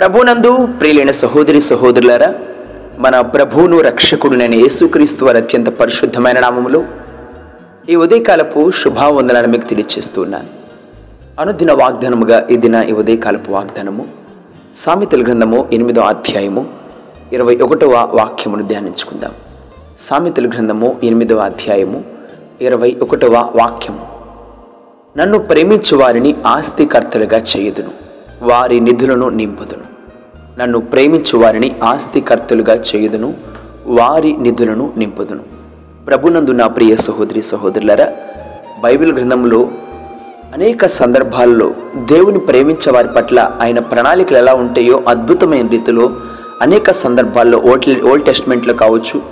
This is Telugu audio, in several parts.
ప్రభునందు ప్రియులైన సహోదరి సహోదరులారా మన ప్రభువును రక్షకుడునైన యేసుక్రీస్తు వారి అత్యంత పరిశుద్ధమైన నామములో ఈ ఉదయకాలపు శుభావందనాన్ని మీకు తెలియచేస్తున్నాను. అనుదిన వాగ్దానముగా ఈ దిన ఈ ఉదయకాలపు వాగ్దానము సామెతల గ్రంథము ఎనిమిదో అధ్యాయము ఇరవై ఒకటవ వాక్యమును ధ్యానించుకుందాం. సామెతల గ్రంథము ఎనిమిదవ అధ్యాయము ఇరవై ఒకటవ వాక్యము. నన్ను ప్రేమించు వారిని ఆస్తికర్తలుగా చేయుదును వారి నిధులను నింపుదును. నన్ను ప్రేమించు వారిని ఆస్తికర్తలుగా చేయుదును వారి నిధులను నింపుదును. ప్రభునందు నా ప్రియ సహోదరి సహోదరులరా బైబిల్ గ్రంథంలో అనేక సందర్భాల్లో దేవుని ప్రేమించే వారి పట్ల ఆయన ప్రణాళికలు ఎలా ఉంటాయో అద్భుతమైన రీతిలో అనేక సందర్భాల్లో ఓల్డ్ ఓల్డ్ టెస్ట్మెంట్లో కావచ్చు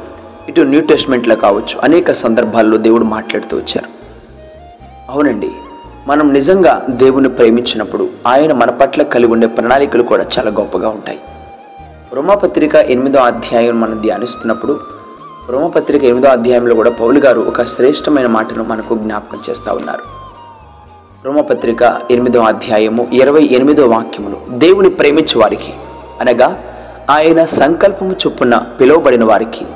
ఇటు న్యూ టెస్ట్మెంట్లో కావచ్చు అనేక సందర్భాల్లో దేవుడు మాట్లాడుతూ వచ్చారు. అవునండి మనం నిజంగా దేవుని ప్రేమించినప్పుడు ఆయన మన పట్ల కలిగి ఉండే ప్రణాళికలు కూడా చాలా గొప్పగా ఉంటాయి. రోమాపత్రిక ఎనిమిదో అధ్యాయం మనం ధ్యానిస్తున్నప్పుడు రోమపత్రిక ఎనిమిదో అధ్యాయంలో కూడా పౌలు గారు ఒక శ్రేష్టమైన మాటను మనకు జ్ఞాపకం చేస్తూ ఉన్నారు. రోమపత్రిక ఎనిమిదో అధ్యాయము ఇరవై ఎనిమిదో వాక్యములు దేవుని ప్రేమించు వారికి అనగా ఆయన సంకల్పము చొప్పున పిలువబడిన వారికి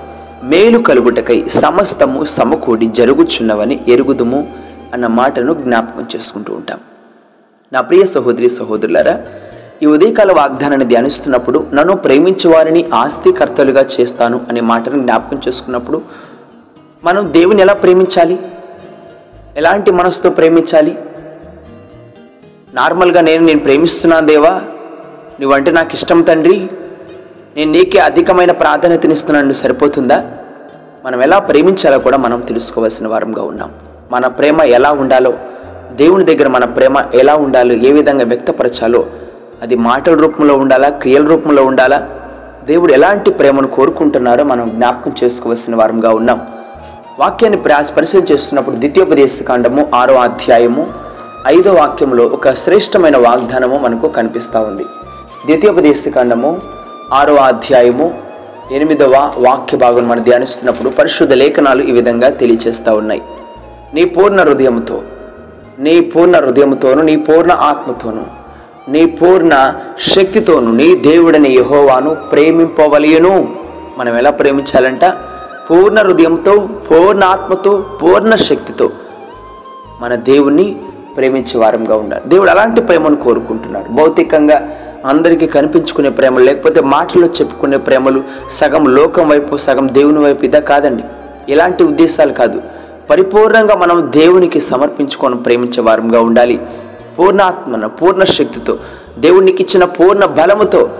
మేలు కలుగుటకై సమస్తము సమకూడి జరుగుచున్నవని ఎరుగుదుము అన్న మాటను జ్ఞాపకం చేసుకుంటూ ఉంటాం. నా ప్రియ సహోదరి సహోదరులారా ఈ ఉదయకాల వాగ్దానాన్ని ధ్యానిస్తున్నప్పుడు నన్ను ప్రేమించేవారిని ఆస్తికర్తలుగా చేస్తాను అనే మాటను జ్ఞాపకం చేసుకున్నప్పుడు మనం దేవుని ఎలా ప్రేమించాలి? ఎలాంటి మనసుతో ప్రేమించాలి? నార్మల్గా నేను నేను ప్రేమిస్తున్నాను దేవా నువ్వంటే నాకు ఇష్టం తండ్రి నేను నీకే అధికమైన ప్రాధాన్యతనిస్తున్నాను సరిపోతుందా? మనం ఎలా ప్రేమించాలో కూడా మనం తెలుసుకోవాల్సిన వారంగా ఉన్నాం. మన ప్రేమ ఎలా ఉండాలో దేవుని దగ్గర మన ప్రేమ ఎలా ఉండాలో ఏ విధంగా వ్యక్తపరచాలో అది మాటల రూపంలో ఉండాలా క్రియల రూపంలో ఉండాలా దేవుడు ఎలాంటి ప్రేమను కోరుకుంటున్నారో మనం జ్ఞాపకం చేసుకోవాల్సిన వారంగా ఉన్నాం. వాక్యాన్ని పరిశీలన చేస్తున్నప్పుడు ద్వితీయోపదేశ కాండము ఆరో అధ్యాయము ఐదో వాక్యంలో ఒక శ్రేష్టమైన వాగ్దానము మనకు కనిపిస్తూ ఉంది. ద్వితీయోపదేశ కాండము ఆరో అధ్యాయము ఎనిమిదవ వాక్య భాగం మనం ధ్యానిస్తున్నప్పుడు పరిశుద్ధ లేఖనాలు ఈ విధంగా తెలియచేస్తూ ఉన్నాయి. నీ పూర్ణ హృదయంతో నీ పూర్ణ హృదయంతోను నీ పూర్ణ ఆత్మతోను నీ పూర్ణ శక్తితోను నీ దేవుడని యహోవాను ప్రేమింపవలయను. మనం ఎలా ప్రేమించాలంట? పూర్ణ హృదయంతో పూర్ణ ఆత్మతో పూర్ణ శక్తితో మన దేవుణ్ణి ప్రేమించే వారంగా ఉండాలి. దేవుడు అలాంటి ప్రేమను కోరుకుంటున్నాడు. భౌతికంగా అందరికీ కనిపించుకునే ప్రేమలు లేకపోతే మాటల్లో చెప్పుకునే ప్రేమలు సగం లోకం వైపు సగం దేవుని వైపు ఇదా కాదండి. ఇలాంటి ఉద్దేశాలు కాదు. పరిపూర్ణంగా మనం దేవునికి సమర్పించుకొని ప్రేమించే వారంగా ఉండాలి. పూర్ణాత్మన పూర్ణ శక్తితో దేవునికి ఇచ్చిన పూర్ణ బలముతో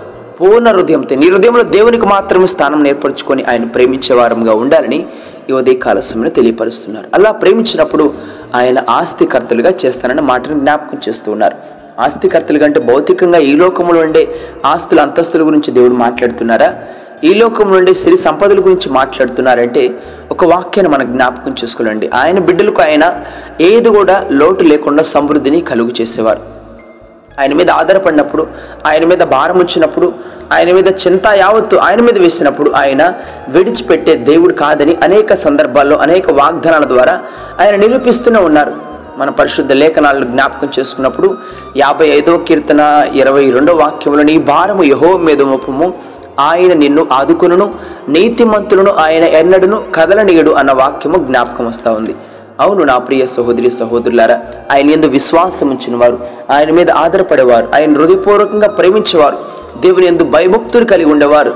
పూర్ణ హృదయంతో నీ హృదయంలో దేవునికి మాత్రమే స్థానం ఏర్పరచుకొని ఆయన ప్రేమించే వారంగా ఉండాలని ఈ ఉదయ సమయంలో తెలియపరుస్తున్నారు. అలా ప్రేమించినప్పుడు ఆయన ఆస్తికర్తలుగా చేస్తానని మాటను జ్ఞాపకం చేస్తూ ఉన్నారు. ఆస్తికర్తలు కంటే భౌతికంగా ఈ లోకంలో ఉండే ఆస్తుల అంతస్తుల గురించి దేవుడు మాట్లాడుతున్నారా? ఈ లోకం నుండి సిరి సంపదల గురించి మాట్లాడుతున్నారంటే ఒక వాక్యాన్ని మనం జ్ఞాపకం చేసుకోవాలండి. ఆయన బిడ్డలకు ఆయన ఏది కూడా లోటు లేకుండా సమృద్ధిని కలుగు చేసేవారు. ఆయన మీద ఆధారపడినప్పుడు ఆయన మీద భారం వచ్చినప్పుడు ఆయన మీద చింత యావత్తు ఆయన మీద వేసినప్పుడు ఆయన విడిచిపెట్టే దేవుడు కాదని అనేక సందర్భాల్లో అనేక వాగ్దానాల ద్వారా ఆయన నిరూపిస్తూనే ఉన్నారు. మన పరిశుద్ధ లేఖనాలను జ్ఞాపకం చేసుకున్నప్పుడు యాభై ఐదో కీర్తన ఇరవై రెండో వాక్యంలో నీ భారము యహో మీద మోపము ఆయన నిన్ను ఆదుకును నీతిమంతులను ఆయన ఎన్నడను కదలనీయుడు అన్న వాక్యము జ్ఞాపకం వస్తూ ఉంది. అవును నా ప్రియ సహోదరి సహోదరులారా ఆయన ఎందు విశ్వాసం ఉంచిన వారు ఆయన మీద ఆధారపడేవారు ఆయన హృదయపూర్వకంగా ప్రేమించేవారు దేవుని ఎందు భయభక్తులు కలిగి ఉండేవారు.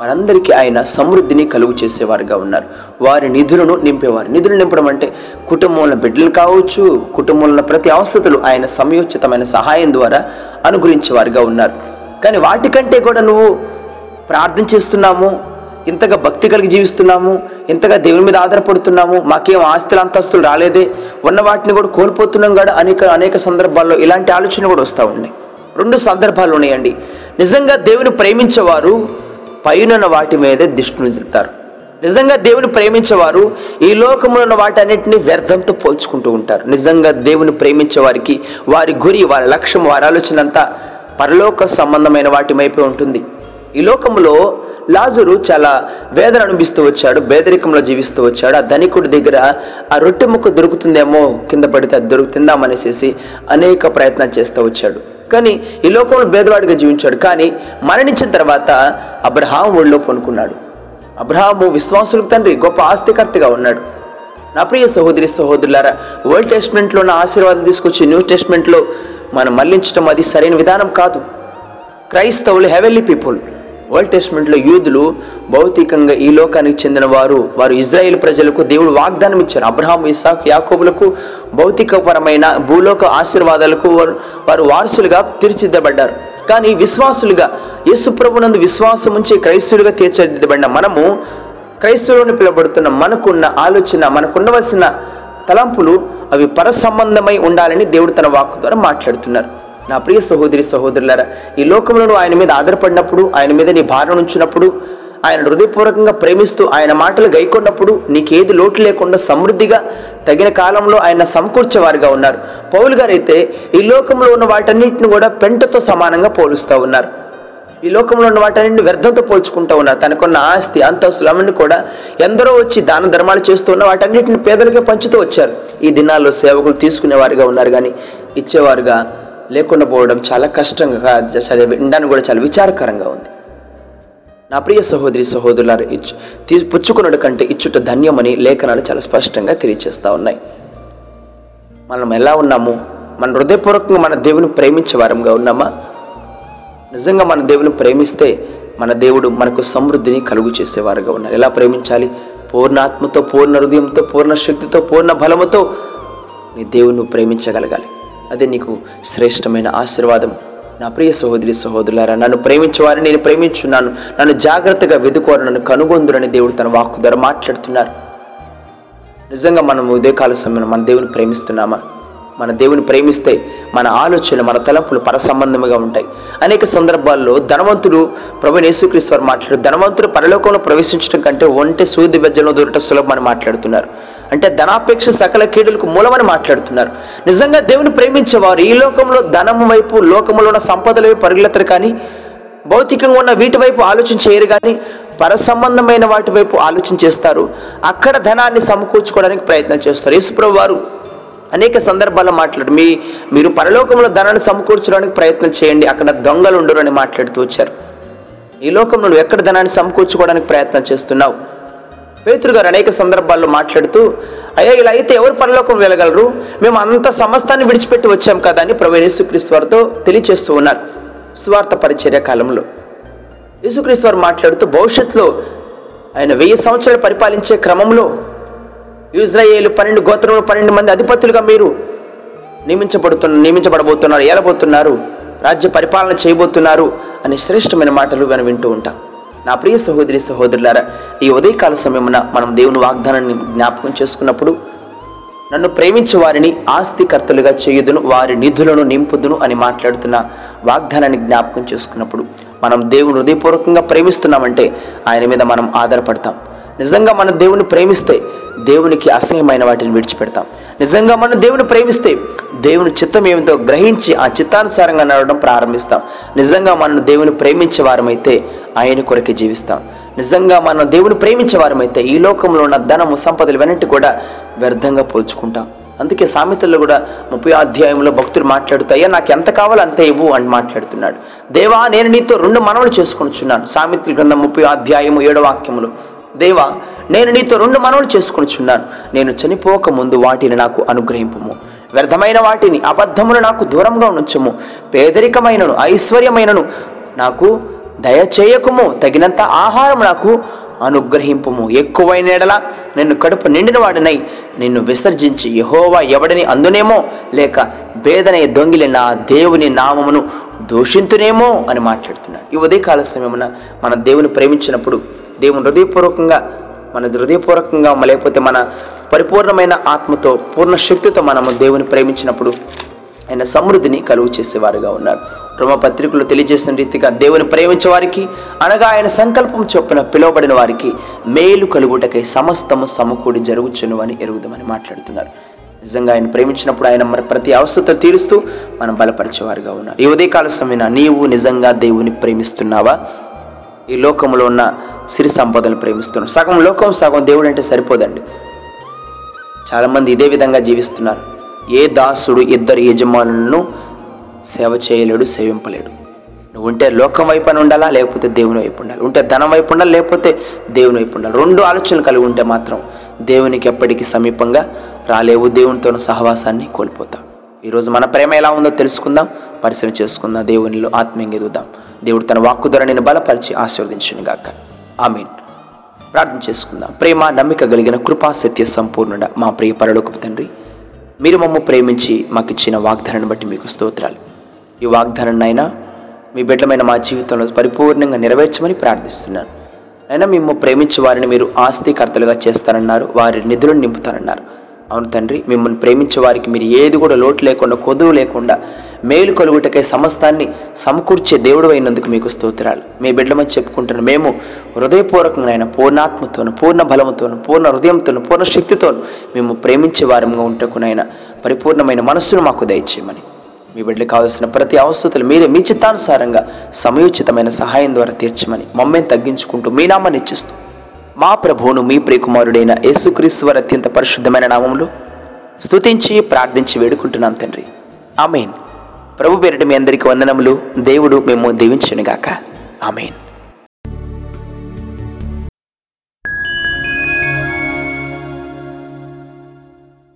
వారందరికీ ఆయన సమృద్ధిని కలుగు చేసేవారుగా ఉన్నారు. వారి నిధులను నింపేవారు. నిధులు నింపడం అంటే కుటుంబంలో బిడ్డలు కావచ్చు కుటుంబంలో ప్రతి అవసరతలు ఆయన సమయోచితమైన సహాయం ద్వారా అనుగ్రహించేవారుగా ఉన్నారు. కానీ వాటికంటే కూడా నువ్వు ప్రార్థన చేస్తున్నాము ఇంతగా భక్తి కలిగి జీవిస్తున్నాము ఇంతగా దేవుని మీద ఆధారపడుతున్నాము మాకేం ఆస్తులు అంతస్తులు రాలేదే ఉన్న వాటిని కూడా కోల్పోతున్నాం కూడా అనేక అనేక సందర్భాల్లో ఇలాంటి ఆలోచన కూడా వస్తూ ఉన్నాయి. రెండు సందర్భాలు ఉన్నాయండి. నిజంగా దేవుని ప్రేమించేవారు పైన వాటి మీదే దృష్టిని చెప్తారు నిజంగా దేవుని ప్రేమించేవారు ఈ లోకంలో ఉన్న వాటన్నిటిని వ్యర్థంతో పోల్చుకుంటూ ఉంటారు. నిజంగా దేవుని ప్రేమించే వారికి వారి గురి వారి లక్ష్యం వారి ఆలోచన అంతా పరలోక సంబంధమైన వాటి వైపే ఉంటుంది. ఈ లోకంలో లాజరు చాలా వేదన అనిపిస్తూ వచ్చాడు పేదరికంలో జీవిస్తూ వచ్చాడు. ఆ ధనికుడి దగ్గర ఆ రొట్టె ముక్క దొరుకుతుందేమో కింద పడితే అది దొరుకుతుందామనేసేసి అనేక ప్రయత్నాలు చేస్తూ వచ్చాడు. కానీ ఈ లోకంలో భేదవాడిగా జీవించాడు. కానీ మరణించిన తర్వాత అబ్రహాం ఒళ్ళో కొనుక్కున్నాడు అబ్రహాము విశ్వాసులకు తండ్రి గొప్ప ఆస్తికర్తగా ఉన్నాడు. నా ప్రియ సహోదరి సహోదరులారా ఓల్డ్ టెస్ట్మెంట్లో ఉన్న ఆశీర్వాదం తీసుకొచ్చి న్యూ టెస్ట్మెంట్లో మనం మళ్ళించడం అది సరైన విధానం కాదు. క్రైస్తవులు హెవెల్లీ పీపుల్. వరల్డ్ టెస్ట్మెంట్లో యూదులు భౌతికంగా ఈ లోకానికి చెందిన వారు వారు ఇజ్రాయేల్ ప్రజలకు దేవుడు వాగ్దానం ఇచ్చారు. అబ్రహాం ఇసాక్ యాకోబులకు భౌతికపరమైన భూలోక ఆశీర్వాదాలకు వారు వారు వారసులుగా తీర్చిదిద్దబడ్డారు. కానీ విశ్వాసులుగా యేసుప్రభునందు విశ్వాసం ఉంచి క్రైస్తవులుగా తీర్చిదిద్దబడిన మనము క్రైస్తవులను పిలువబడుతున్న మనకున్న ఆలోచన మనకుండవలసిన తలంపులు అవి పరసంబంధమై ఉండాలని దేవుడు తన వాక్కు ద్వారా మాట్లాడుతున్నారు. నా ప్రియ సహోదరి సహోదరులారా ఈ లోకంలో ఆయన మీద ఆధారపడినప్పుడు ఆయన మీద నీ భారం ఉంచినప్పుడు ఆయన హృదయపూర్వకంగా ప్రేమిస్తూ ఆయన మాటలు గైకొన్నప్పుడు నీకేది లోటు లేకుండా సమృద్ధిగా తగిన కాలంలో ఆయన సమకూర్చేవారుగా ఉన్నారు. పౌలు గారైతే ఈ లోకంలో ఉన్న వాటన్నిటిని కూడా పెంటతో సమానంగా పోలుస్తూ ఉన్నారు. ఈ లోకంలో ఉన్న వాటన్నింటిని వ్యర్థంతో పోల్చుకుంటూ ఉన్నారు. తనకున్న ఆస్తి అంతస్తులు అవన్నీ కూడా ఎందరో వచ్చి దాన ధర్మాలు చేస్తూ ఉన్న వాటన్నిటిని పేదలకే పంచుతూ వచ్చారు. ఈ దినాల్లో సేవకులు తీసుకునేవారుగా ఉన్నారు కానీ ఇచ్చేవారుగా లేకుండా పోవడం చాలా కష్టంగా చదివి వినడానికి కూడా చాలా విచారకరంగా ఉంది. నా ప్రియ సహోదరి సహోదరులారు ఇచ్చు తీ పుచ్చుకున్నడు కంటే ఇచ్చుట ధన్యమని లేఖనాలు చాలా స్పష్టంగా తెలియచేస్తూ ఉన్నాయి. మనం ఎలా ఉన్నాము? మన హృదయపూర్వకంగా మన దేవుని ప్రేమించే వారంగా ఉన్నామా? నిజంగా మన దేవుని ప్రేమిస్తే మన దేవుడు మనకు సమృద్ధిని కలుగు చేసేవారుగా ఉన్నారు. ఎలా ప్రేమించాలి? పూర్ణ ఆత్మతో పూర్ణ హృదయంతో పూర్ణ శక్తితో పూర్ణ బలముతో నీ దేవుని ప్రేమించగలగాలి. అదే నీకు శ్రేష్టమైన ఆశీర్వాదం. నా ప్రియ సహోదరి సహోదరులారా నన్ను ప్రేమించేవారిని నేను ప్రేమించున్నాను. నన్ను జాగ్రత్తగా వెతుకోరు నన్ను కనుగొందురని దేవుడు తన వాక్కు ద్వారా మాట్లాడుతున్నారు. నిజంగా మనం ఉదయకాల సమయంలో మన దేవుని ప్రేమిస్తున్నామా? మన దేవుని ప్రేమిస్తే మన ఆలోచనలు మన తలంపులు పరసంబంధముగా ఉంటాయి. అనేక సందర్భాల్లో ధనవంతుడు ప్రభు యేసుక్రీశ్వర్ మాట్లాడు ధనవంతుడు పరలోకంలో ప్రవేశించడం కంటే ఒంటె సూది బెజ్జలో దొరట సులభమని మాట్లాడుతున్నారు. అంటే ధనాపేక్ష సకల కీడులకు మూలమని మాట్లాడుతున్నారు. నిజంగా దేవుని ప్రేమించేవారు ఈ లోకంలో ధనము వైపు లోకములో ఉన్న సంపదల వైపు పరుగులెత్తరు కానీ భౌతికంగా ఉన్న వీటి వైపు ఆలోచన చేయరు కానీ పరసంబంధమైన వాటి వైపు ఆలోచన చేస్తారు. అక్కడ ధనాన్ని సమకూర్చుకోవడానికి ప్రయత్నం చేస్తారు. యేసుప్రభు వారు అనేక సందర్భాల్లో మాట్లాడు. మీ మీరు పరలోకంలో ధనాన్ని సమకూర్చడానికి ప్రయత్నం చేయండి. అక్కడ దొంగలు ఉండరు అని మాట్లాడుతూ వచ్చారు. ఈ లోకంలో నువ్వు ఎక్కడ ధనాన్ని సమకూర్చుకోవడానికి ప్రయత్నం చేస్తున్నావు? పేతురు గారు అనేక సందర్భాల్లో మాట్లాడుతూ అయ్యా ఇలా అయితే ఎవరు పరలోకం వెళ్ళగలరు? మేము అంత సమస్తాన్ని విడిచిపెట్టి వచ్చాం కదా అని ప్రభు యేసుక్రీస్తు వారితో తెలియచేస్తూ ఉన్నారు. స్వార్థ పరిచర్య కాలంలో యేసుక్రీస్తు వారు మాట్లాడుతూ భవిష్యత్తులో ఆయన వెయ్యి సంవత్సరాలు పరిపాలించే క్రమంలో ఇజ్రాయేలు పన్నెండు గోత్రములు పన్నెండు మంది అధిపతులుగా మీరు నియమించబడుతున్న నియమించబడబోతున్నారు ఏలబోతున్నారు రాజ్య పరిపాలన చేయబోతున్నారు అనే శ్రేష్టమైన మాటలు మనం వింటూ ఉంటాం. నా ప్రియ సహోదరి సహోదరులారా ఈ ఉదయకాల సమయమున మనం దేవుని వాగ్దానాన్ని జ్ఞాపకం చేసుకున్నప్పుడు నన్ను ప్రేమించే వారిని ఆస్తికర్తలుగా చేయుదును వారి నిధులను నింపుదును అని మాట్లాడుతున్న వాగ్దానాన్ని జ్ఞాపకం చేసుకున్నప్పుడు మనం దేవుని హృదయపూర్వకంగా ప్రేమిస్తున్నామంటే ఆయన మీద మనం ఆధారపడతాం. నిజంగా మనం దేవుని ప్రేమిస్తే దేవునికి అసహ్యమైన వాటిని విడిచిపెడతాం. నిజంగా మనం దేవుని ప్రేమిస్తే దేవుని చిత్తం ఏమిటో గ్రహించి ఆ చిత్తానుసారంగా నడవడం ప్రారంభిస్తాం. నిజంగా మనం దేవుని ప్రేమించే వారమైతే ఆయన కొరకే జీవిస్తాం. నిజంగా మనం దేవుని ప్రేమించే వారమైతే ఈ లోకంలో ఉన్న ధనము సంపదలు వెనట్టి కూడా వ్యర్థంగా పోల్చుకుంటాం. అందుకే సామెతల్లో కూడా ముప్పై అధ్యాయంలో భక్తులు మాట్లాడుతూ అయ్యా నాకు ఎంత కావాలో అంతే ఇవ్వు అని మాట్లాడుతున్నాడు. దేవా నేను నీతో రెండు మనవులు చేసుకొనిచున్నాను. సామెతల గ్రంథం ముప్పై అధ్యాయము ఏడో వాక్యములు దేవా నేను నీతో రెండు మనవులు చేసుకునిచున్నాను. నేను చనిపోక ముందు వాటిని నాకు అనుగ్రహింపము. వ్యర్థమైన వాటిని అబద్ధమును నాకు దూరంగా ఉంచము. పేదరికమైనను ఐశ్వర్యమైనను నాకు దయచేయకము. తగినంత ఆహారం నాకు అనుగ్రహింపుము. ఎక్కువైన ఎడల నిన్ను కడుపు నిండిన వాడినై నిన్ను విసర్జించి యహోవా ఎవడిని అందునేమో లేక భేదనై దొంగిలి నా దేవుని నామమును దూషింతునేమో అని మాట్లాడుతున్నాడు. ఈ ఉదయకాల సమయమున మన దేవుని ప్రేమించినప్పుడు దేవుని హృదయపూర్వకంగా మన హృదయపూర్వకంగా లేకపోతే మన పరిపూర్ణమైన ఆత్మతో పూర్ణ శక్తితో మనము దేవుని ప్రేమించినప్పుడు ఆయన సమృద్ధిని కలుగు చేసేవారుగా ఉన్నారు. రోమ పత్రికలు తెలియజేసిన రీతిగా దేవుని ప్రేమించే వారికి అనగా ఆయన సంకల్పం చొప్పున పిలువబడిన వారికి మేలు కలుగుటకై సమస్తము సమకూడి జరుగుచును అని ఎరుగుదామని మాట్లాడుతున్నారు. నిజంగా ఆయన ప్రేమించినప్పుడు ఆయన మన ప్రతి అవసరతలు తీరుస్తూ మనం బలపరిచేవారుగా ఉన్నారు. ఈ ఉదయకాల సమయన నీవు నిజంగా దేవుని ప్రేమిస్తున్నావా? ఈ లోకంలో ఉన్న సిరి సంపదలను ప్రేమిస్తున్నారు. సగం లోకం సగం దేవుడు అంటే సరిపోదండి. చాలామంది ఇదే విధంగా జీవిస్తున్నారు. ఏ దాసుడు ఇద్దరు యజమానులను సేవ చేయలేడు సేవింపలేడు. నువ్వు ఉంటే లోకం వైపు అని ఉండాలా? లేకపోతే దేవుని వైపు ఉండాలి? ఉంటే ధనం వైపు ఉండాలి? లేకపోతే దేవుని వైపు ఉండాలి? రెండు ఆలోచనలు కలిగి ఉంటే మాత్రం దేవునికి ఎప్పటికీ సమీపంగా రాలేవు. దేవునితో సహవాసాన్ని కోల్పోతాం. ఈరోజు మన ప్రేమ ఎలా ఉందో తెలుసుకుందాం. పరిశ్రమ చేసుకుందాం. దేవునిలో ఆత్మీయంగా ఎదుగుదాం. దేవుడు తన వాక్కు ద్వారా నేను బలపరిచి ఆశీర్వదించును గాక ఆమీన్. ప్రార్థన చేసుకుందాం. ప్రేమ నమ్మిక కలిగిన కృపా సత్య సంపూర్ణుడ మా ప్రియ పరలోకపు తండ్రి మీరు మమ్మ ప్రేమించి మాకు ఇచ్చిన వాగ్దానాన్ని బట్టి మీకు స్తోత్రాలు. ఈ వాగ్దానాన్ని అయినా మీ బిడ్డమైన మా జీవితంలో పరిపూర్ణంగా నెరవేర్చమని ప్రార్థిస్తున్నాను. అయినా మేము ప్రేమించే వారిని మీరు ఆస్తికర్తలుగా చేస్తారన్నారు వారి నిధులను నింపుతారన్నారు అవును తండ్రి మిమ్మల్ని ప్రేమించే వారికి మీరు ఏది కూడా లోటు లేకుండా కొదువు లేకుండా మేలు కలుగుటకై సమస్తాన్ని సమకూర్చే దేవుడు అయినందుకు మీకు స్తోత్రాలు. మీ బిడ్డమని చెప్పుకుంటున్న మేము హృదయపూర్వకంగా అయిన పూర్ణాత్మతోను పూర్ణ బలముతోను పూర్ణ హృదయంతోను పూర్ణ శక్తితోను మేము ప్రేమించే వారంగా ఉంటకునైనా పరిపూర్ణమైన మనస్సును మాకు దయచేయమని. మీ బిడ్డలకు కావాల్సిన ప్రతి అవసరతలు మీరే మీ చిత్తానుసారంగా సమయోచితమైన సహాయం ద్వారా తీర్చమని మమ్మల్ని తగ్గించుకుంటూ మీ నామాన్ని ఇచ్చిస్తూ మా ప్రభువును మీ ప్రియకుమారుడైన యేసుక్రీశ్వర్ అత్యంత పరిశుద్ధమైన నామంలో స్తుతించి ప్రార్థించి వేడుకుంటున్నాం తండ్రి. ఆమెన్. ప్రభు పేరిట మీ అందరికీ వందనములు. దేవుడు మేము దీవించనుగాక. ఆమెన్.